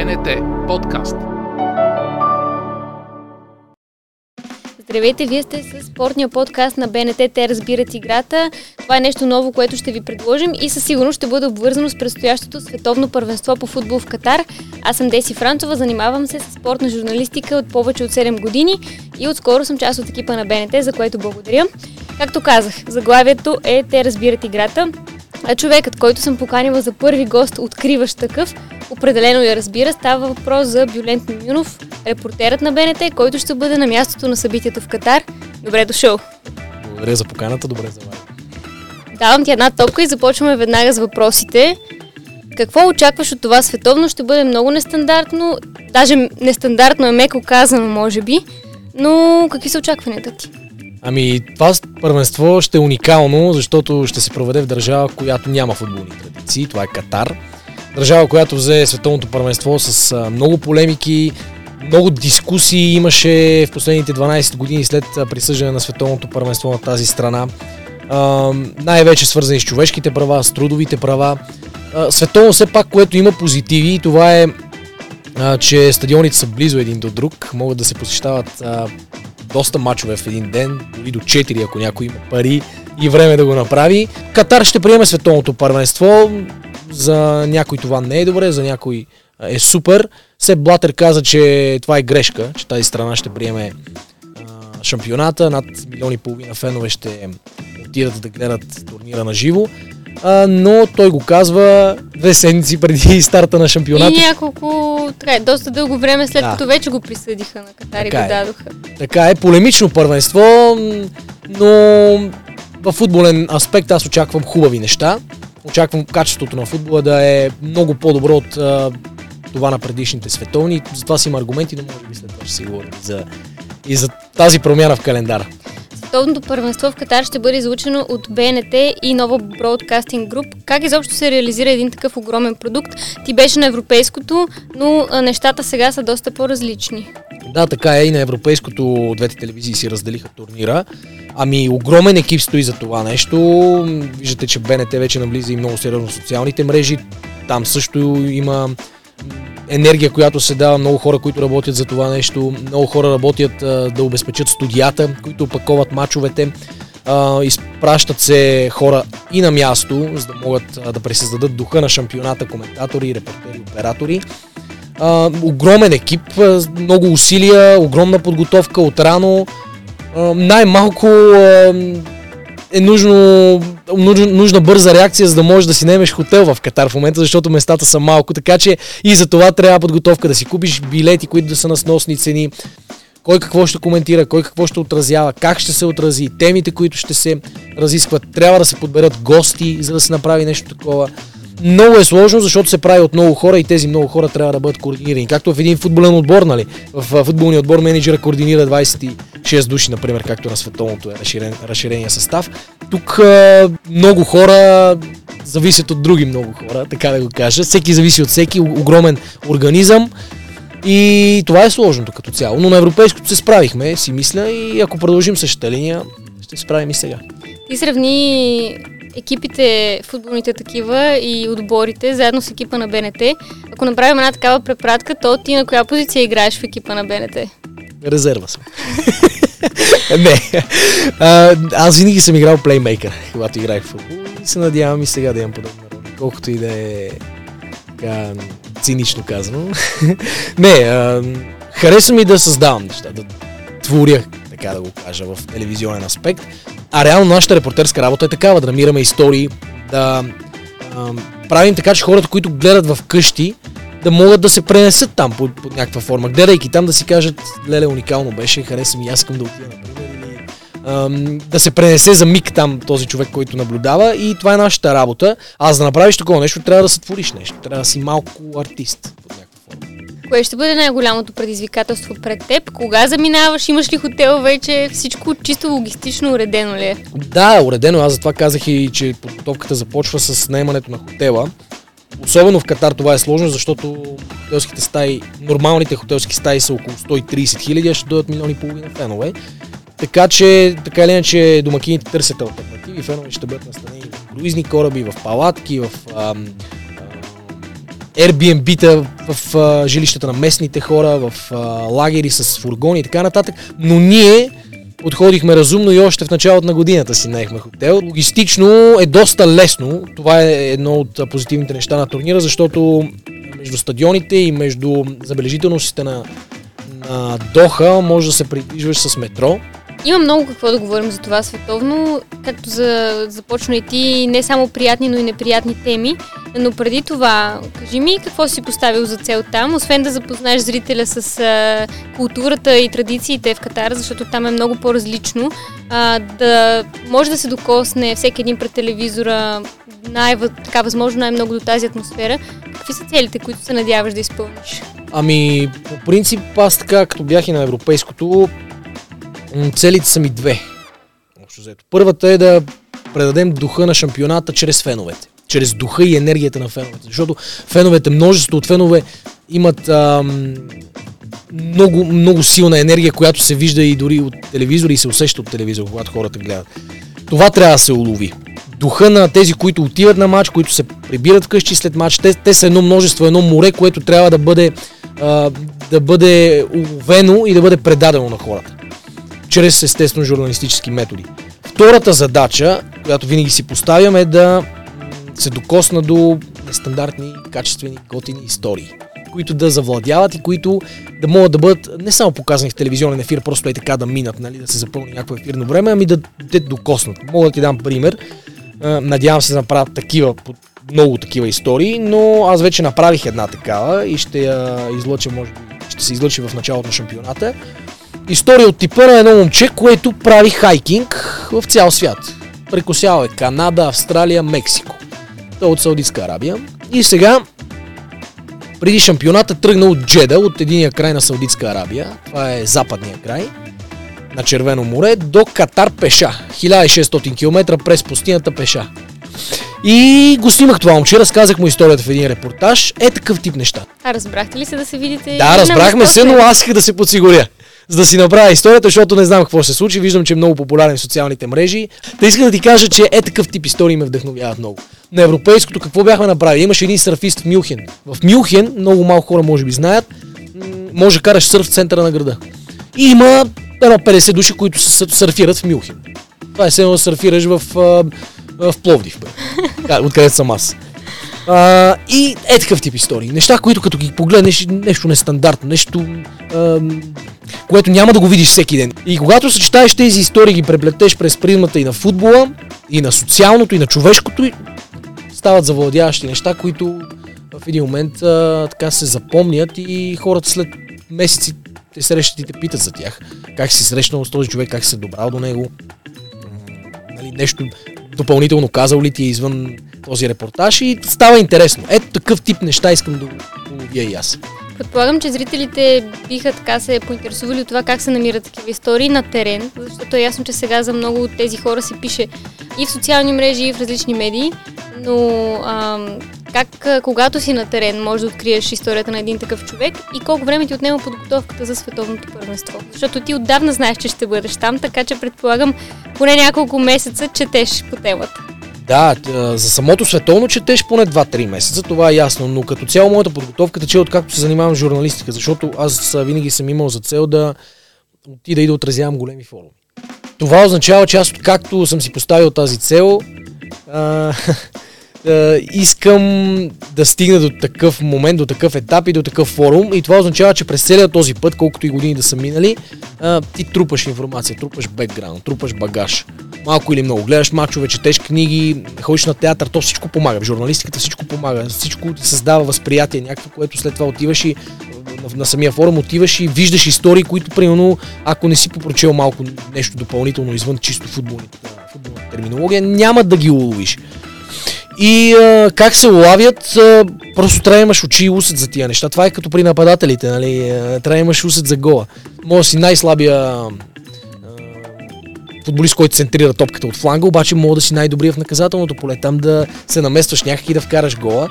БНТ подкаст. Здравейте, вие сте с спортния подкаст на БНТ Те разбират играта. Това е нещо ново, което ще ви предложим и със сигурност ще бъде обвързано с предстоящото световно първенство по футбол в Катар. Аз съм Деси Францова, занимавам се с спортна журналистика от повече от 7 години и отскоро съм част от екипа на БНТ, за което благодаря. Както казах, заглавието е Те разбират играта. А човекът, който съм поканила за първи гост, откриващ такъв, определено я разбира, става въпрос за Бюлент Мимюнов, репортерът на БНТ, който ще бъде на мястото на събитието в Катар. Добре дошъл! Благодаря за поканата, добре за вас. Давам ти една топка и започваме веднага с въпросите. Какво очакваш от това световно? Ще бъде много нестандартно, даже нестандартно е меко казано, може би, но какви са очакванията ти? Ами, това първенство ще е уникално, защото ще се проведе в държава, която няма футболни традиции. Това е Катар. Държава, която взе световното първенство с много полемики, много дискусии имаше в последните 12 години след присъждане на световното първенство на тази страна. най-вече свързани с човешките права, с трудовите права. световно все пак, което има позитиви това е че стадионите са близо един до друг, могат да се посещават доста мачове в един ден, дори до 4, ако някой има пари и време да го направи. Катар ще приеме световното първенство. За някой това не е добре, за някой е супер. Сеп Блатер каза, че това е грешка, че тази страна ще приеме а, шампионата. Над милиони и половина фенове ще отидат да гледат турнира на живо а, но той го казва две седмици преди старта на шампионата. И няколко, е, доста дълго време след да. като вече го присъдиха на Катар и го е. дадоха. Така е, полемично първенство, но в футболен аспект аз очаквам хубави неща. Очаквам качеството на футбола да е много по-добро от а, това на предишните световни. Затова си има аргументи, но може би след това ще си говорим за, и за тази промяна в календара. Световното първенство в Катар ще бъде излучено от БНТ и нова Broadcasting Group. Как изобщо се реализира един такъв огромен продукт? Ти беше на европейското, но нещата сега са доста по-различни. Да, така е. И на европейското двете телевизии си разделиха турнира. Ами огромен екип стои за това нещо. Виждате, че БНТ вече наблиза и много сериозно социалните мрежи. Там също има енергия, която се дава, много хора, които работят за това нещо, много хора работят а, да обезпечат студията, които опаковат мачовете. А, изпращат се хора и на място, за да могат а, да пресъздадат духа на шампионата, коментатори, репортери, оператори. А, огромен екип, много усилия, огромна подготовка от рано. Най-малко е нужно, нужна, бърза реакция, за да можеш да си немеш хотел в Катар в момента, защото местата са малко, така че и за това трябва подготовка да си купиш билети, които да са на сносни цени, кой какво ще коментира, кой какво ще отразява, как ще се отрази, темите, които ще се разискват, трябва да се подберат гости, за да се направи нещо такова. Много е сложно, защото се прави от много хора и тези много хора трябва да бъдат координирани. Както в един футболен отбор, нали? В футболния отбор менеджера координира 26 души, например, както на световното е разширен, разширения състав. Тук много хора зависят от други много хора, така да го кажа. Всеки зависи от всеки, огромен организъм. И това е сложното като цяло. Но на европейското се справихме, си мисля, и ако продължим същата линия, ще се справим и сега. Ти сравни екипите, футболните такива и отборите, заедно с екипа на БНТ. Ако направим една такава препратка, то ти на коя позиция играеш в екипа на БНТ? Резерва съм. Не. А, аз винаги съм играл плеймейкър, когато играх в футбол. И се надявам и сега да имам подобна роля. Колкото и да е така, цинично казано. Не, а, харесва ми да създавам неща, да творя, така да го кажа, в телевизионен аспект. А реално нашата репортерска работа е такава, да намираме истории, да а, правим така, че хората, които гледат в къщи, да могат да се пренесат там по, по някаква форма. Гледайки там да си кажат, леле, уникално беше, хареса ми, аз искам да отида, например, да се пренесе за миг там този човек, който наблюдава и това е нашата работа. А за да направиш такова нещо, трябва да сътвориш нещо, трябва да си малко артист. Кое ще бъде най-голямото предизвикателство пред теб? Кога заминаваш? Имаш ли хотел вече? Всичко чисто логистично уредено ли е? Да, уредено. Аз затова казах и, че подготовката започва с наемането на хотела. Особено в Катар това е сложно, защото хотелските стаи, нормалните хотелски стаи са около 130 хиляди, а ще дойдат милиони и половина фенове. Така че, така или иначе, домакините търсят альтернативи. Фенове ще бъдат настанени в круизни кораби, в палатки, в ам, Airbnb-та в а, жилищата на местните хора, в а, лагери с фургони и така нататък, но ние подходихме разумно и още в началото на годината си наехме хотел. Логистично е доста лесно. Това е едно от позитивните неща на турнира, защото между стадионите и между забележителностите на, на Доха може да се придвижваш с метро. Има много какво да говорим за това световно, както за започна и ти не само приятни, но и неприятни теми. Но преди това, кажи ми какво си поставил за цел там, освен да запознаеш зрителя с а, културата и традициите в Катар, защото там е много по-различно, а, да може да се докосне всеки един пред телевизора най- така възможно най-много до тази атмосфера. Какви са целите, които се надяваш да изпълниш? Ами, по принцип, аз така, като бях и на европейското, целите са ми две. Първата е да предадем духа на шампионата чрез феновете. Чрез духа и енергията на феновете. Защото феновете, множество от фенове имат ам, много, много силна енергия, която се вижда и дори от телевизора и се усеща от телевизора, когато хората гледат. Това трябва да се улови. Духа на тези, които отиват на матч, които се прибират вкъщи след матч, те, те са едно множество, едно море, което трябва да бъде, а, да бъде уловено и да бъде предадено на хората чрез естествено журналистически методи. Втората задача, която винаги си поставям е да се докосна до нестандартни, качествени, готини истории, които да завладяват и които да могат да бъдат не само показани в телевизионен ефир, просто е така да минат, нали, да се запълни някакво ефирно време, ами да те докоснат. Мога да ти дам пример. Надявам се да направят такива, много такива истории, но аз вече направих една такава и ще я излъча, може би, ще се излъчи в началото на шампионата история от типа на едно момче, което прави хайкинг в цял свят. Прекосява е Канада, Австралия, Мексико. Той е от Саудитска Арабия. И сега, преди шампионата, тръгна от Джеда, от единия край на Саудитска Арабия. Това е западния край на Червено море, до Катар пеша. 1600 км през пустинята пеша. И го снимах това момче, разказах му историята в един репортаж. Е такъв тип неща. А разбрахте ли се да се видите? Да, разбрахме се, но аз исках да се подсигуря за да си направя историята, защото не знам какво ще се случи. Виждам, че е много популярен в социалните мрежи. Да искам да ти кажа, че е такъв тип истории ме вдъхновяват много. На европейското какво бяхме направили? Имаше един сърфист в Мюхен. В Мюхен, много малко хора може би знаят, може да караш сърф в центъра на града. И има едно 50 души, които сърфират в Мюхен. Това е едно да сърфираш в, в Пловдив, откъдето съм аз. А, и е такъв тип истории. Неща, които като ги погледнеш, нещо нестандартно, нещо, а, което няма да го видиш всеки ден. И когато съчетаеш тези истории, ги преплетеш през призмата и на футбола, и на социалното, и на човешкото, стават завладяващи неща, които в един момент а, така се запомнят и хората след месеци те срещат и те питат за тях. Как си срещнал с този човек, как си се добрал до него. Нали, нещо допълнително казал ли ти е извън този репортаж и става интересно. Ето такъв тип неща искам да уловя и аз. Предполагам, че зрителите биха така се поинтересували от това как се намират такива истории на терен, защото е ясно, че сега за много от тези хора се пише и в социални мрежи, и в различни медии, но ам, как когато си на терен можеш да откриеш историята на един такъв човек и колко време ти отнема подготовката за световното първенство? Защото ти отдавна знаеш, че ще бъдеш там, така че предполагам поне няколко месеца четеш по темата. Да, за самото световно четеш поне 2-3 месеца, това е ясно, но като цяло моята подготовка тече откакто се занимавам с журналистика, защото аз винаги съм имал за цел да отида и да отразявам големи форуми. Това означава, че аз както съм си поставил тази цел, а, е, искам да стигна до такъв момент, до такъв етап и до такъв форум и това означава, че през целият този път, колкото и години да са минали, а, ти трупаш информация, трупаш бекграунд, трупаш багаж. Малко или много. Гледаш мачове, четеш книги, ходиш на театър, то всичко помага. В журналистиката всичко помага. Всичко ти създава възприятие, някакво, което след това отиваш и на, самия форум отиваш и виждаш истории, които, примерно, ако не си попрочел малко нещо допълнително извън чисто футболната, футболна терминология, няма да ги уловиш. И а, как се улавят, а, просто трябва да имаш очи и усет за тия неща. Това е като при нападателите, нали? Трябва да имаш усет за гола. Може си най-слабия футболист, който центрира топката от фланга, обаче мога да си най-добрия в наказателното поле. Там да се наместваш някак и да вкараш гола.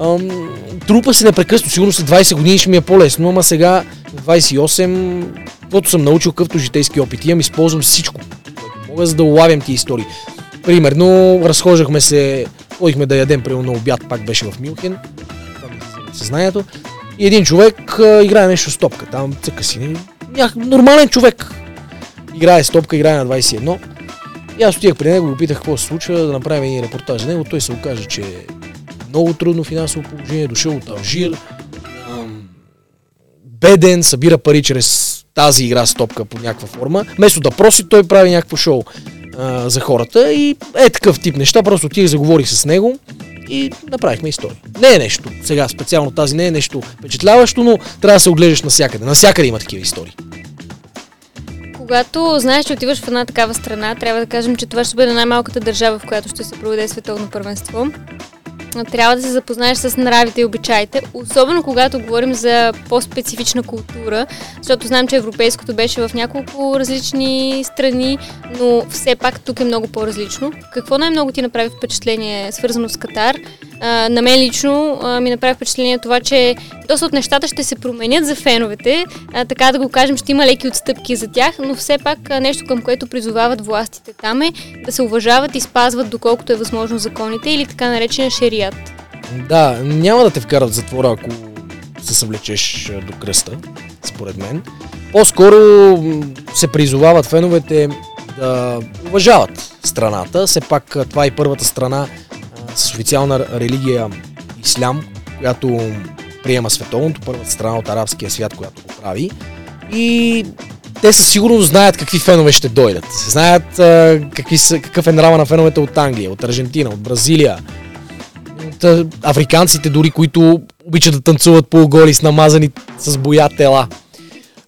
Ам, трупа се непрекъснато. Сигурно след 20 години ще ми е по-лесно, ама сега 28, каквото съм научил, къвто житейски опит имам, използвам всичко, мога за да улавям ти истории. Примерно, разхождахме се Ходихме да ядем, примерно на обяд, пак беше в Мюнхен. Излиза съзнанието. И един човек а, играе нещо с топка. Там цъка си. Нях, нормален човек. Играе с топка, играе на 21. И аз отивах при него, го питах какво се случва, да направим един репортаж за него. Той се окаже, че е много трудно финансово положение, дошъл от Алжир, беден, събира пари чрез тази игра с топка по някаква форма. Вместо да проси, той прави някакво шоу а, за хората и е такъв тип неща. Просто отих, заговорих с него и направихме история. Не е нещо, сега специално тази не е нещо впечатляващо, но трябва да се оглеждаш навсякъде. Навсякъде има такива истории. Когато знаеш, че отиваш в една такава страна, трябва да кажем, че това ще бъде най-малката държава, в която ще се проведе световно първенство трябва да се запознаеш с нравите и обичаите, особено когато говорим за по-специфична култура, защото знам, че европейското беше в няколко различни страни, но все пак тук е много по-различно. Какво най-много ти направи впечатление, свързано с Катар? На мен лично ми направи впечатление това, че доста от нещата ще се променят за феновете, така да го кажем, ще има леки отстъпки за тях, но все пак нещо към което призовават властите там е да се уважават и спазват доколкото е възможно законите или така наречения шерият. Да, няма да те вкарат в затвора, ако се съвлечеш до кръста, според мен. По-скоро се призовават феновете да уважават страната. Все пак това е първата страна с официална религия ислям, която приема световното, първата страна от арабския свят, която го прави. И те със сигурност знаят какви фенове ще дойдат. Знаят а, какви са, какъв е нрава на феновете от Англия, от Аржентина, от Бразилия, африканците дори, които обичат да танцуват полуголи с намазани с боя тела.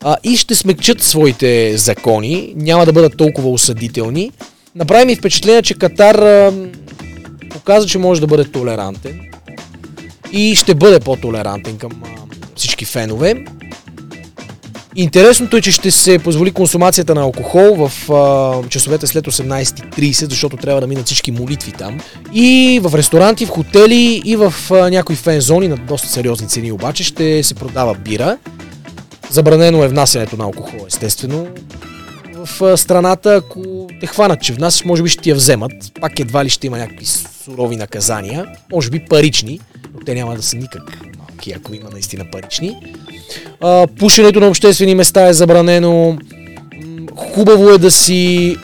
А, и ще смекчат своите закони, няма да бъдат толкова осъдителни. Направи ми впечатление, че Катар а, показа, че може да бъде толерантен и ще бъде по-толерантен към а, всички фенове. Интересното е, че ще се позволи консумацията на алкохол в а, часовете след 18.30, защото трябва да минат всички молитви там. И в ресторанти, в хотели и в а, някои фен зони на доста сериозни цени обаче ще се продава бира. Забранено е внасянето на алкохол, естествено. В а, страната, ако те хванат, че внасяш, може би ще ти я вземат. Пак едва ли ще има някакви сурови наказания, може би парични, но те няма да са никак малки, ако има наистина парични. А, пушенето на обществени места е забранено. Хубаво е да си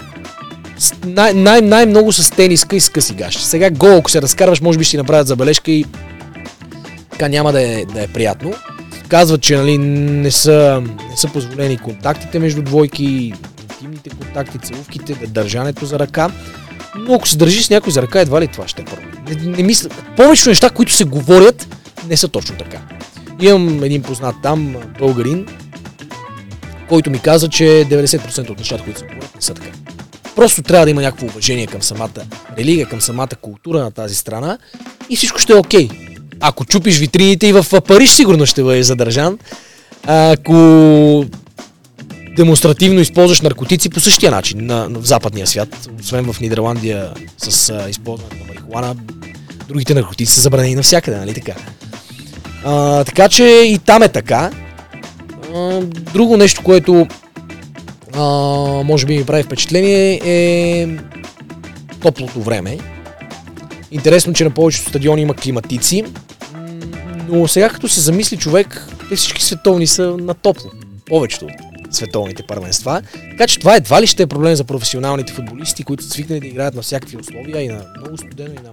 най- най- най-много с тениска и с къси. Сега гол, ако се разкарваш, може би ще направят забележка и така няма да е, да е приятно. Казват, че нали, не, са, не са позволени контактите между двойки, интимните контакти, целувките, държането за ръка. Но ако се държиш с някой за ръка, едва ли това ще е. Не, не мисля. Повечето неща, които се говорят, не са точно така. Имам един познат там, българин, който ми каза, че 90% от нещата, които се говорят, не са така. Просто трябва да има някакво уважение към самата религия, към самата култура на тази страна и всичко ще е окей. Okay. Ако чупиш витрините и в Париж, сигурно ще бъде задържан. Ако демонстративно използваш наркотици по същия начин на, на, в западния свят, освен в Нидерландия с използването на марихуана, другите наркотици са забранени навсякъде, нали така? А, така че и там е така. А, друго нещо, което а, може би ми прави впечатление е топлото време. Интересно, че на повечето стадиони има климатици, но сега като се замисли човек, те всички световни са на топло. Повечето световните първенства. Така че това едва ли ще е проблем за професионалните футболисти, които са свикнали да играят на всякакви условия и на много студено и на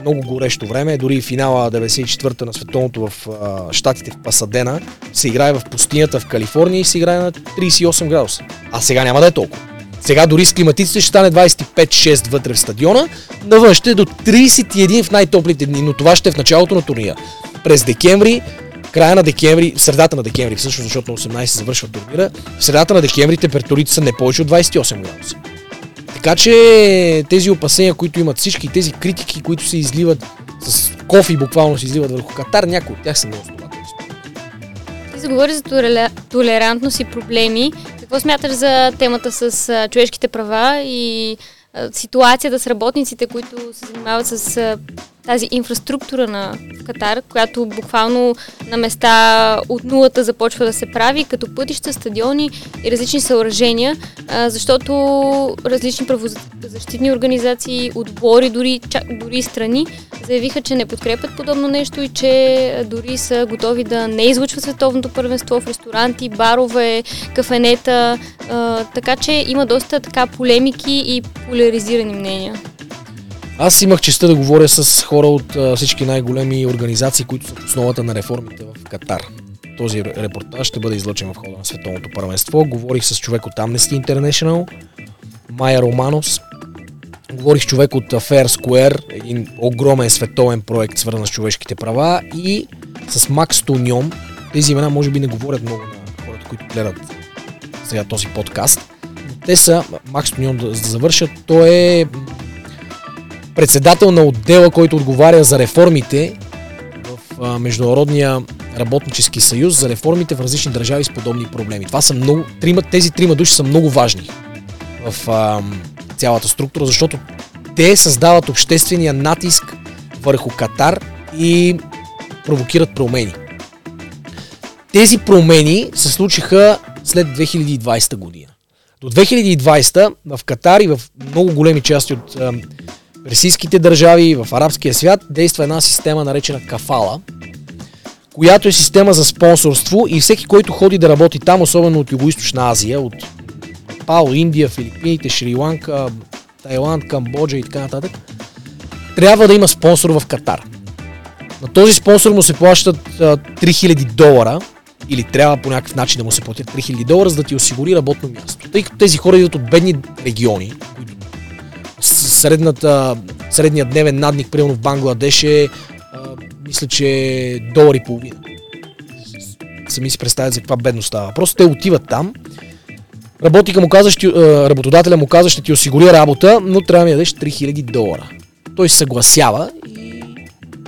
много горещо време. Дори финала 94-та на световното в Штатите в Пасадена се играе в пустинята в Калифорния и се играе на 38 градуса. А сега няма да е толкова. Сега дори с климатиците ще стане 25-6 вътре в стадиона, навън ще е до 31 в най-топлите дни, но това ще е в началото на турнира. През декември края на декември, в средата на декември, всъщност, защото на 18 се завършва турнира, в средата на декември температурите са не повече от 28 градуса. Така че тези опасения, които имат всички, тези критики, които се изливат с кофи, буквално се изливат върху Катар, някои от тях са много основателни. Ти заговори за толерантност и проблеми. Какво смяташ за темата с човешките права и ситуацията с работниците, които се занимават с тази инфраструктура на Катар, която буквално на места от нулата започва да се прави, като пътища, стадиони и различни съоръжения, защото различни правозащитни организации, отбори, дори, чак, дори страни заявиха, че не подкрепят подобно нещо и че дори са готови да не излучват световното първенство в ресторанти, барове, кафенета, така че има доста така полемики и поляризирани мнения. Аз имах честа да говоря с хора от а, всички най-големи организации, които са в основата на реформите в Катар. Този репортаж ще бъде излъчен в хода на Световното първенство. Говорих с човек от Amnesty International, Майя Романос. Говорих с човек от Fair Square, един огромен световен проект, свързан с човешките права и с Макс Туньон. Тези имена може би не говорят много на хората, които гледат сега този подкаст. Те са, Макс Туньон да завършат, той е председател на отдела, който отговаря за реформите в Международния работнически съюз, за реформите в различни държави с подобни проблеми. Това са много, тези трима души са много важни в цялата структура, защото те създават обществения натиск върху Катар и провокират промени. Тези промени се случиха след 2020 година. До 2020 в Катар и в много големи части от персийските държави, в арабския свят действа една система наречена кафала, която е система за спонсорство и всеки, който ходи да работи там, особено от Юго-Источна Азия, от Непал, Индия, Филипините, Шри-Ланка, Тайланд, Камбоджа и така нататък, трябва да има спонсор в Катар. На този спонсор му се плащат 3000 долара или трябва по някакъв начин да му се платят 3000 долара, за да ти осигури работно място. Тъй като тези хора идват от бедни региони, които средната, средният дневен надник, примерно в Бангладеш е, мисля, че е долар и половина. Сами си представят за каква бедност става. Просто те отиват там, работника му казва, ще, работодателя му казва, ще ти осигури работа, но трябва да ми дадеш 3000 долара. Той съгласява и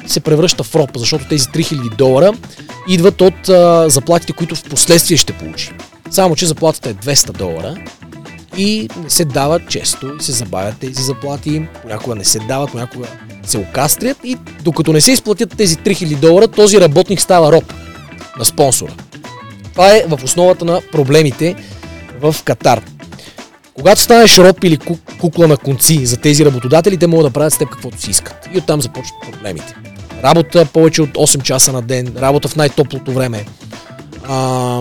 се превръща в роб, защото тези 3000 долара идват от а, заплатите, които в последствие ще получи. Само, че заплатата е 200 долара и не се дават често и се забавят тези заплати, понякога не се дават, понякога се окастрят и докато не се изплатят тези 3000 долара, този работник става роб на спонсора. Това е в основата на проблемите в Катар. Когато станеш роб или кукла на конци за тези работодатели, те могат да правят с теб каквото си искат. И оттам започват проблемите. Работа повече от 8 часа на ден, работа в най-топлото време, а,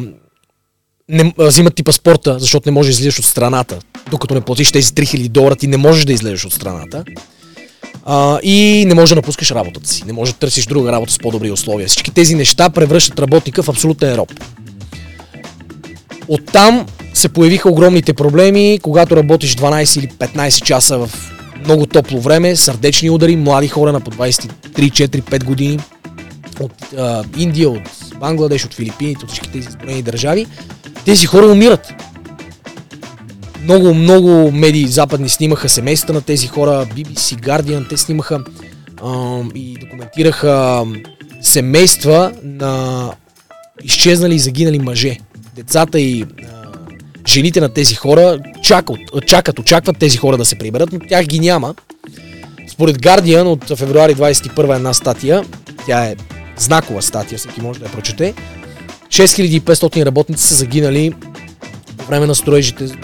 не, взимат ти паспорта, защото не можеш да излезеш от страната. Докато не платиш тези 3000 долара, ти не можеш да излезеш от страната. А, и не можеш да напускаш работата си. Не можеш да търсиш друга работа с по-добри условия. Всички тези неща превръщат работника в абсолютен роб. Оттам се появиха огромните проблеми, когато работиш 12 или 15 часа в много топло време, сърдечни удари, млади хора на по 23, 4, 5 години от а, Индия, от Бангладеш, от Филипините, от всички тези изброени държави тези хора умират. Много, много медии западни снимаха семейства на тези хора, BBC, Guardian, те снимаха а, и документираха семейства на изчезнали и загинали мъже. Децата и а, жените на тези хора чакат, чакат, очакват тези хора да се приберат, но тях ги няма. Според Guardian от февруари 21 една статия, тя е знакова статия, всеки може да я прочете, 6500 работници са загинали по време на строежите за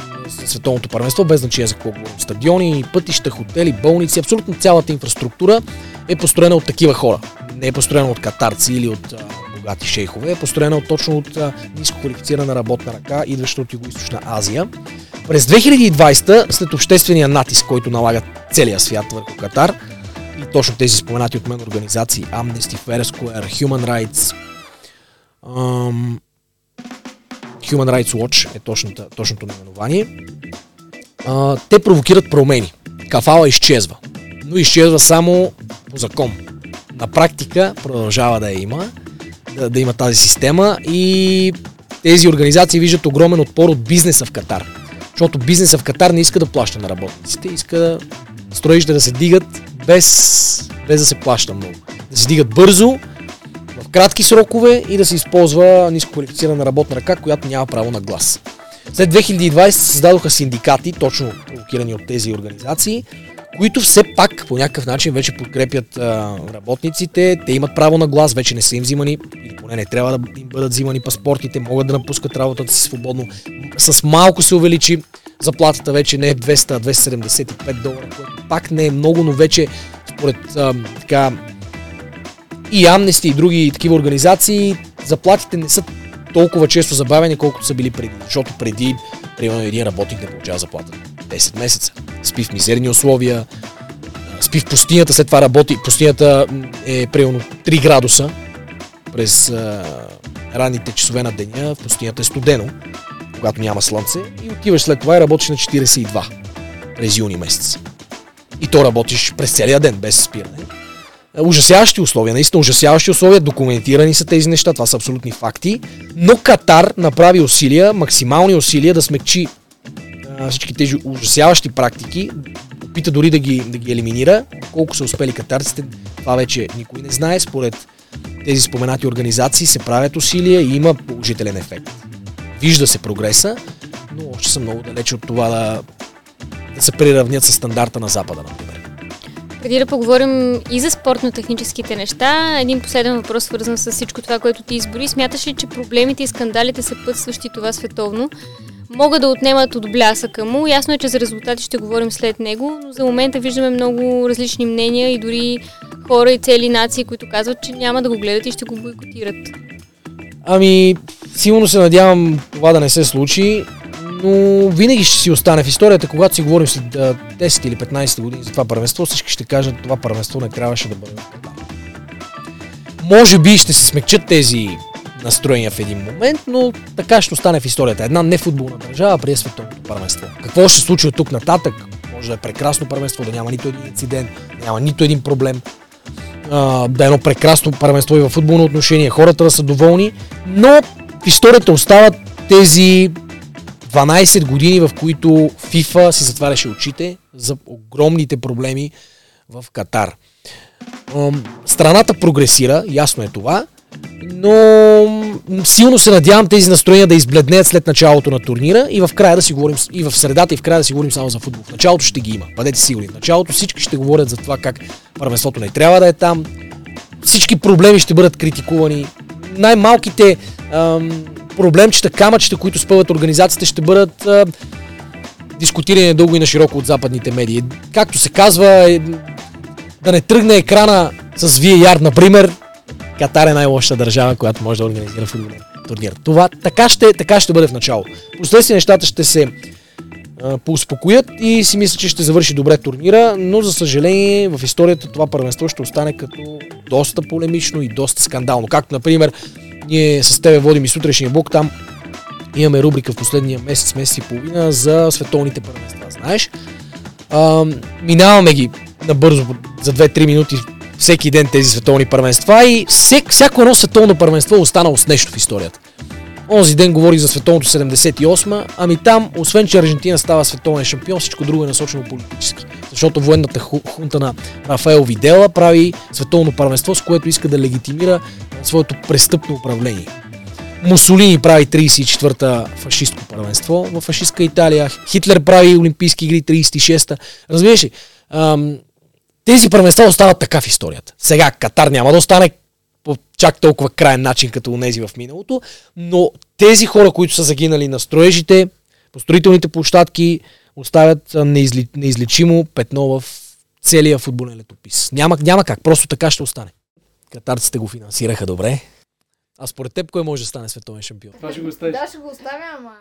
световното първенство, без значение за говорим. Стадиони, пътища, хотели, болници, абсолютно цялата инфраструктура е построена от такива хора. Не е построена от катарци или от а, богати шейхове, е построена от, точно от а, ниско квалифицирана работна ръка, идваща от Юго-Источна Азия. През 2020, след обществения натиск, който налага целия свят върху Катар, и точно тези споменати от мен организации Amnesty, Fair Square, Human Rights, Um, Human Rights Watch е точното, точното наименование. Uh, те провокират промени. Кафала изчезва. Но изчезва само по закон. На практика продължава да я има, да, да има тази система и тези организации виждат огромен отпор от бизнеса в Катар. Защото бизнеса в Катар не иска да плаща на работниците, иска да строежите да се дигат без, без да се плаща много. Да се дигат бързо кратки срокове и да се използва нискоквалифицирана работна ръка, която няма право на глас. След 2020 се създадоха синдикати, точно провокирани от тези организации, които все пак по някакъв начин вече подкрепят а, работниците, те имат право на глас, вече не са им взимани, или поне не трябва да им бъдат взимани паспортите, могат да напускат работата си свободно. С малко се увеличи заплатата вече не е 200, а 275 долара, което пак не е много, но вече според а, така и Amnesty и други такива организации, заплатите не са толкова често забавени, колкото са били преди. Защото преди, примерно, един работник не получава заплата 10 месеца. Спи в мизерни условия, спи в пустинята, след това работи. Пустинята е примерно 3 градуса през а, ранните часове на деня, в пустинята е студено, когато няма слънце и отиваш след това и работиш на 42 през юни месец. И то работиш през целия ден, без спиране. Ужасяващи условия, наистина ужасяващи условия, документирани са тези неща, това са абсолютни факти, но Катар направи усилия, максимални усилия да смекчи а, всички тези ужасяващи практики, опита дори да ги, да ги елиминира. Колко са успели катарците, това вече никой не знае. Според тези споменати организации се правят усилия и има положителен ефект. Вижда се прогреса, но още са много далече от това да, да се приравнят с стандарта на Запада, например. Преди да поговорим и за спортно-техническите неща, един последен въпрос, свързан с всичко това, което ти избори. Смяташ ли, че проблемите и скандалите са пътстващи това световно? Могат да отнемат от блясъка му. Ясно е, че за резултати ще говорим след него, но за момента виждаме много различни мнения и дори хора и цели нации, които казват, че няма да го гледат и ще го бойкотират. Ами, силно се надявам това да не се случи но винаги ще си остане в историята, когато си говорим след 10 или 15 години за това първенство, всички ще кажат, това първенство не трябваше да бъде в. Може би ще се смекчат тези настроения в един момент, но така ще остане в историята. Една нефутболна държава преди световното първенство. Какво ще се случи от тук нататък? Може да е прекрасно първенство, да няма нито един инцидент, няма нито един проблем. да е едно прекрасно първенство и в футболно отношение, хората да са доволни, но в историята остават тези 12 години, в които FIFA си затваряше очите за огромните проблеми в Катар. Страната прогресира, ясно е това, но силно се надявам тези настроения да избледнеят след началото на турнира и в края да си говорим, и в средата и в края да си говорим само за футбол. В началото ще ги има, бъдете сигурни. В началото всички ще говорят за това как първенството не трябва да е там, всички проблеми ще бъдат критикувани, най-малките ам, проблемчета, камъчета, които спъват организацията, ще бъдат а, дискутирани дълго и на широко от западните медии. Както се казва, е, да не тръгне екрана с VAR, например, Катар е най-лошата държава, която може да организира футболен турнир. Това така ще, така ще бъде в начало. Последствие нещата ще се поуспокоят и си мисля, че ще завърши добре турнира, но за съжаление в историята това първенство ще остане като доста полемично и доста скандално. Както, например, ние с тебе водим и сутрешния блок, там имаме рубрика в последния месец, месец и половина за световните първенства, знаеш. А, минаваме ги набързо за 2-3 минути всеки ден тези световни първенства и всяко едно световно първенство е останало с нещо в историята. Онзи ден говори за световното 78, ами там, освен че Аржентина става световен шампион, всичко друго е насочено политически. Защото военната хунта на Рафаел Видела прави световно първенство, с което иска да легитимира своето престъпно управление. Мусолини прави 34-та фашистско първенство в фашистска Италия. Хитлер прави Олимпийски игри 36-та. Разбираш ли? Тези първенства остават така в историята. Сега Катар няма да остане по чак толкова крайен начин, като унези в миналото, но тези хора, които са загинали на строежите, по строителните площадки, оставят неизли, неизлечимо петно в целия футболен летопис. Няма, няма как, просто така ще остане. Катарците го финансираха добре. А според теб кой може да стане световен шампион? Това ще го оставиш. Да, ще го оставя, ама